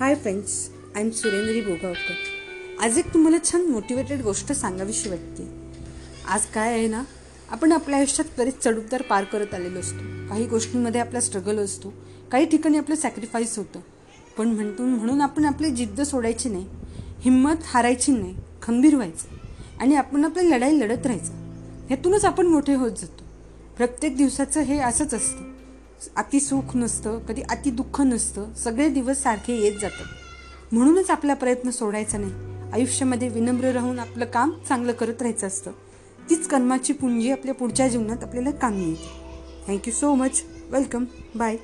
Hi friends I am Surendri Bogavkar आज एक तुम्हाला छान मोटिवेटेड गोष्ट सांगावीशी वाटते. आज काय आहे ना आपण आपल्या आयुष्यात बरेच चढउतार पार करत आलेलो असतो. काही गोष्टींमध्ये आपला स्ट्रगल असतो काही ठिकाणी आपलं सॅक्रिफाईस होतं. पण म्हणतो म्हणून आपण आपली जिद्द सोडायची नाही हिंमत हारायची नाही खंबीर व्हायचं आणि आपण आपली लढाई लढत राहायचं. ह्यातूनच आपण मोठे होत जातो. प्रत्येक दिवसाचं हे असंच असतं. अति सुख नसतं कधी अति दुःख नसतं सगळे दिवस सारखे येत जातात. म्हणूनच आपला प्रयत्न सोडायचा नाही. आयुष्यामध्ये विनम्र राहून आपलं काम चांगलं करत राहायचं असतं. तीच कर्माची पुंजी आपल्या पुढच्या जीवनात आपल्याला कामी येते. Thank you so much welcome bye